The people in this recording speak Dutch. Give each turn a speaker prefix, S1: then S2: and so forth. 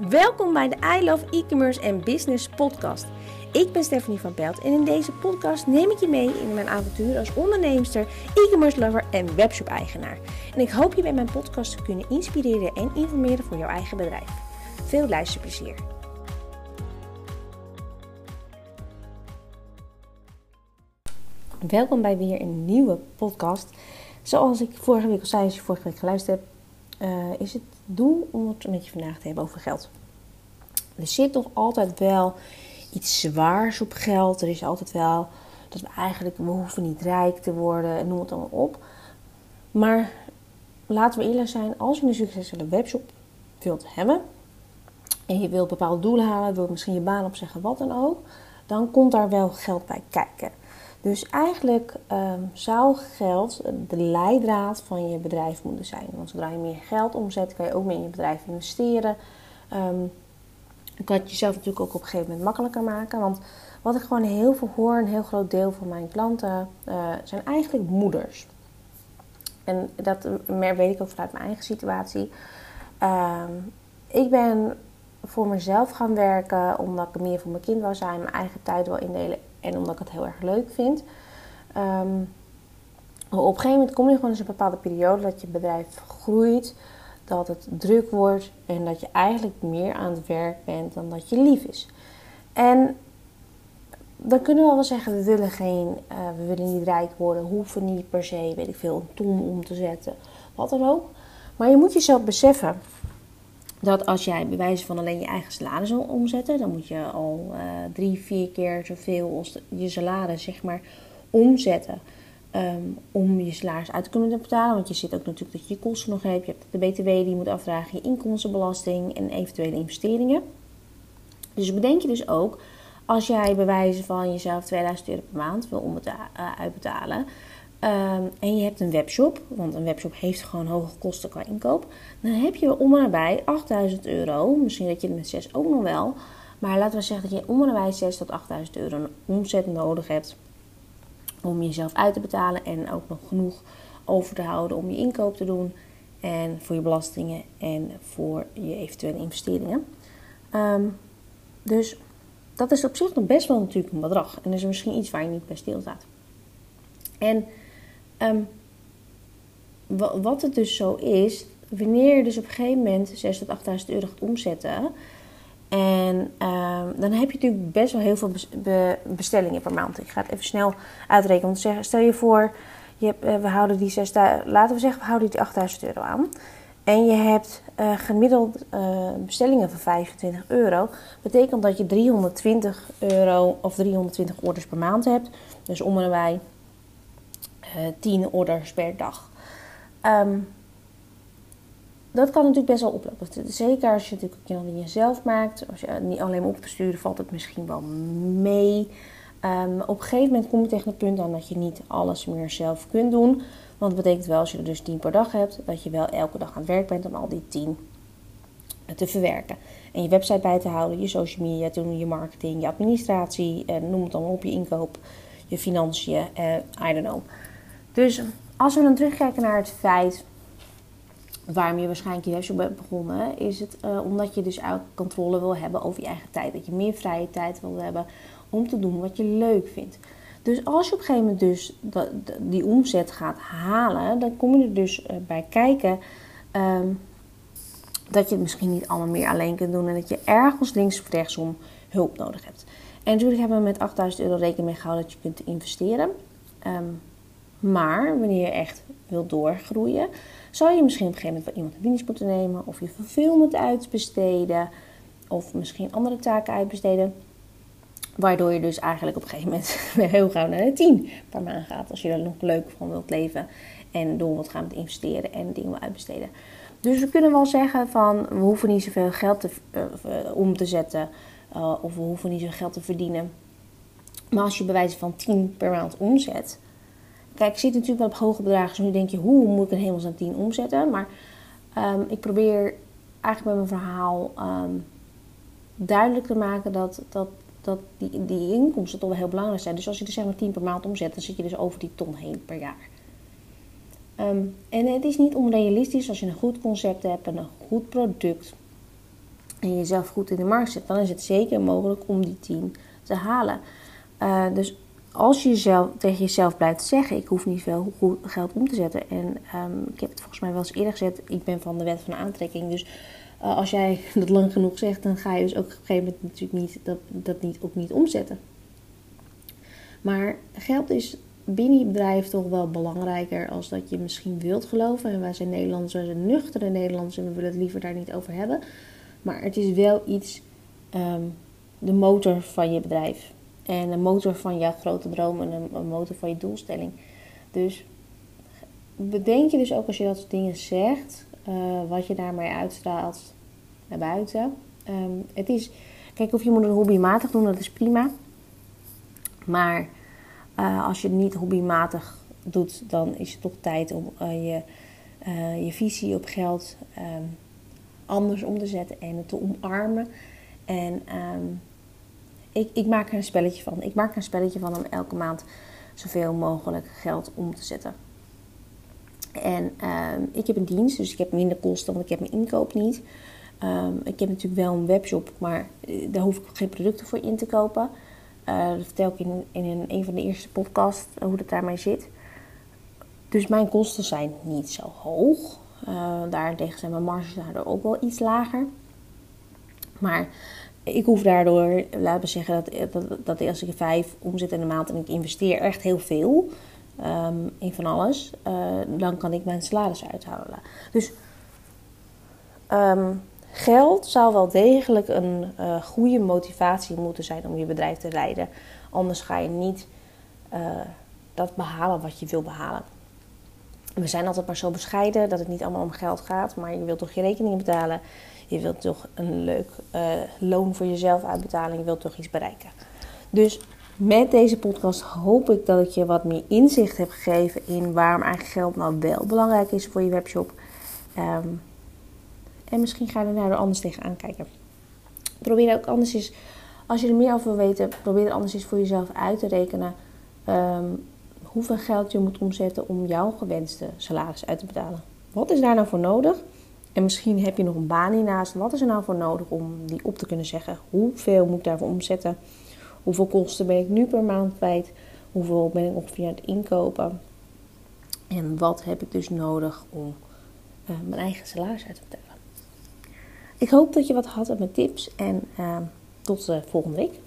S1: Welkom bij de I Love E-commerce en Business podcast. Ik ben Stephanie van Pelt en in deze podcast neem ik je mee in mijn avontuur als onderneemster, e-commerce lover en webshop eigenaar. En ik hoop je bij mijn podcast te kunnen inspireren en informeren voor jouw eigen bedrijf. Veel luisterplezier. Welkom bij weer een nieuwe podcast. Zoals ik vorige week al zei, als je vorige week geluisterd hebt, uh, is het doel om het met je vandaag te hebben over geld. Er zit toch altijd wel iets zwaars op geld. Er is altijd wel dat we eigenlijk, we hoeven niet rijk te worden en noem het allemaal op. Maar laten we eerlijk zijn, als je een succesvolle webshop wilt hebben en je wilt bepaalde doelen halen, wilt misschien je baan opzeggen, wat dan ook, dan komt daar wel geld bij kijken. Dus eigenlijk um, zou geld de leidraad van je bedrijf moeten zijn. Want zodra je meer geld omzet, kan je ook meer in je bedrijf investeren. Um, kan het jezelf natuurlijk ook op een gegeven moment makkelijker maken. Want wat ik gewoon heel veel hoor, een heel groot deel van mijn klanten, uh, zijn eigenlijk moeders. En dat weet ik ook vanuit mijn eigen situatie. Um, ik ben voor mezelf gaan werken omdat ik meer voor mijn kind wil zijn, mijn eigen tijd wil indelen en omdat ik het heel erg leuk vind. Um, op een gegeven moment kom je gewoon eens een bepaalde periode dat je bedrijf groeit, dat het druk wordt en dat je eigenlijk meer aan het werk bent dan dat je lief is. En dan kunnen we wel zeggen, we willen, geen, uh, we willen niet rijk worden, hoeven niet per se, weet ik veel, een ton om te zetten, wat dan ook. Maar je moet jezelf beseffen dat als jij bij wijze van alleen je eigen salaris wil omzetten, dan moet je al uh, drie, vier keer zoveel als je salaris zeg maar omzetten. Um, om je salaris uit te kunnen betalen. Want je zit ook natuurlijk dat je je kosten nog hebt. Je hebt de BTW die je moet afdragen, je inkomstenbelasting en eventuele investeringen. Dus bedenk je dus ook, als jij bij wijze van jezelf 2000 euro per maand wil uh, uitbetalen, Um, en je hebt een webshop, want een webshop heeft gewoon hoge kosten qua inkoop. Dan heb je om en nabij 8000 euro. Misschien dat je er met 6 ook nog wel. Maar laten we zeggen dat je om en nabij 6 tot 8000 euro omzet nodig hebt. Om jezelf uit te betalen en ook nog genoeg over te houden om je inkoop te doen. En voor je belastingen en voor je eventuele investeringen. Um, dus dat is op zich nog best wel natuurlijk een bedrag. En dat is misschien iets waar je niet bij stilstaat. En Um, wat het dus zo is, wanneer je dus op een gegeven moment 6.000 tot 8.000 euro gaat omzetten. En um, dan heb je natuurlijk best wel heel veel bestellingen per maand. Ik ga het even snel uitrekenen. Stel je voor, je hebt, uh, we houden die 6, laten we zeggen, we houden die 8000 euro aan. En je hebt uh, gemiddeld uh, bestellingen van 25 euro. Betekent dat je 320 euro of 320 orders per maand hebt. Dus om 10 eh, orders per dag. Um, dat kan natuurlijk best wel oplopen. Zeker als je natuurlijk in jezelf maakt. Als je niet alleen op te sturen, valt het misschien wel mee. Um, op een gegeven moment kom je tegen het punt aan dat je niet alles meer zelf kunt doen. Want dat betekent wel, als je er dus 10 per dag hebt, dat je wel elke dag aan het werk bent om al die 10 te verwerken. En je website bij te houden, je social media te doen, je marketing, je administratie, en noem het dan op, je inkoop, je financiën, uh, I don't know. Dus als we dan terugkijken naar het feit waarom je waarschijnlijk je webshop bent begonnen, is het uh, omdat je dus ook controle wil hebben over je eigen tijd. Dat je meer vrije tijd wil hebben om te doen wat je leuk vindt. Dus als je op een gegeven moment dus die omzet gaat halen, dan kom je er dus uh, bij kijken um, dat je het misschien niet allemaal meer alleen kunt doen en dat je ergens links of rechtsom hulp nodig hebt. En natuurlijk hebben we met 8000 euro rekening mee gehouden dat je kunt investeren. Um, maar wanneer je echt wilt doorgroeien, zou je misschien op een gegeven moment wel iemand in dienst moeten nemen, of je fulfillment uitbesteden, of misschien andere taken uitbesteden. Waardoor je dus eigenlijk op een gegeven moment heel gauw naar de 10 per maand gaat. Als je er nog leuk van wilt leven en door wilt gaan met investeren en dingen wil uitbesteden. Dus we kunnen wel zeggen van we hoeven niet zoveel geld te, uh, om te zetten. Uh, of we hoeven niet zoveel geld te verdienen. Maar als je bij wijze van 10 per maand omzet, Kijk, ik zit natuurlijk wel op hoge bedragen. Dus nu denk je, hoe moet ik een hemels aan 10 omzetten? Maar um, ik probeer eigenlijk met mijn verhaal um, duidelijk te maken dat, dat, dat die, die inkomsten toch wel heel belangrijk zijn. Dus als je er zeg maar 10 per maand omzet, dan zit je dus over die ton heen per jaar. Um, en het is niet onrealistisch als je een goed concept hebt en een goed product. en jezelf goed in de markt zet, dan is het zeker mogelijk om die 10 te halen. Uh, dus als je jezelf, tegen jezelf blijft zeggen: Ik hoef niet veel geld om te zetten. En um, ik heb het volgens mij wel eens eerder gezet: Ik ben van de wet van aantrekking. Dus uh, als jij dat lang genoeg zegt, dan ga je dus ook op een gegeven moment natuurlijk niet, dat, dat niet, ook niet omzetten. Maar geld is binnen je bedrijf toch wel belangrijker als dat je misschien wilt geloven. En wij zijn Nederlanders, wij zijn nuchtere Nederlanders en we willen het liever daar niet over hebben. Maar het is wel iets, um, de motor van je bedrijf. En een motor van jouw grote droom en een, motor van je doelstelling. Dus bedenk je dus ook als je dat soort dingen zegt, uh, wat je daarmee uitstraalt naar buiten. Um, het is, kijk, of je moet het hobbymatig doen, dat is prima. Maar uh, als je het niet hobbymatig doet, dan is het toch tijd om uh, je, je visie op geld um, anders om te zetten en het te omarmen. En um, ik, ik maak er een spelletje van. Ik maak er een spelletje van om elke maand zoveel mogelijk geld om te zetten. En um, ik heb een dienst, dus ik heb minder kosten, want ik heb mijn inkoop niet. Um, ik heb natuurlijk wel een webshop, maar eh, daar hoef ik geen producten voor in te kopen. Uh, dat vertel ik in, in een, van de eerste podcasts uh, hoe het daarmee zit. Dus mijn kosten zijn niet zo hoog. Daarentegen zijn mijn marges daardoor ook wel iets lager. Maar ik hoef daardoor, laten we zeggen, dat, dat, als ik vijf omzet in de maand en ik investeer echt heel veel um, in van alles, uh, dan kan ik mijn salaris uithalen. Dus um, geld zou wel degelijk een uh, goede motivatie moeten zijn om je bedrijf te leiden. Anders ga je niet uh, dat behalen wat je wil behalen. We zijn altijd maar zo bescheiden dat het niet allemaal om geld gaat, maar je wilt toch je rekeningen betalen. Je wilt toch een leuk uh, loon voor jezelf uitbetalen. Je wilt toch iets bereiken. Dus met deze podcast hoop ik dat ik je wat meer inzicht heb gegeven in waarom eigenlijk geld nou wel belangrijk is voor je webshop. Um, en misschien ga je er nou anders tegenaan kijken. Probeer ook anders eens, als je er meer over wil weten, probeer er anders eens voor jezelf uit te rekenen. Um, hoeveel geld je moet omzetten om jouw gewenste salaris uit te betalen. Wat is daar nou voor nodig? En misschien heb je nog een baan hiernaast. Wat is er nou voor nodig om die op te kunnen zeggen? Hoeveel moet ik daarvoor omzetten? Hoeveel kosten ben ik nu per maand kwijt? Hoeveel ben ik ongeveer aan het inkopen? En wat heb ik dus nodig om uh, mijn eigen salaris uit te betalen? Ik hoop dat je wat had aan mijn tips en uh, tot de volgende week.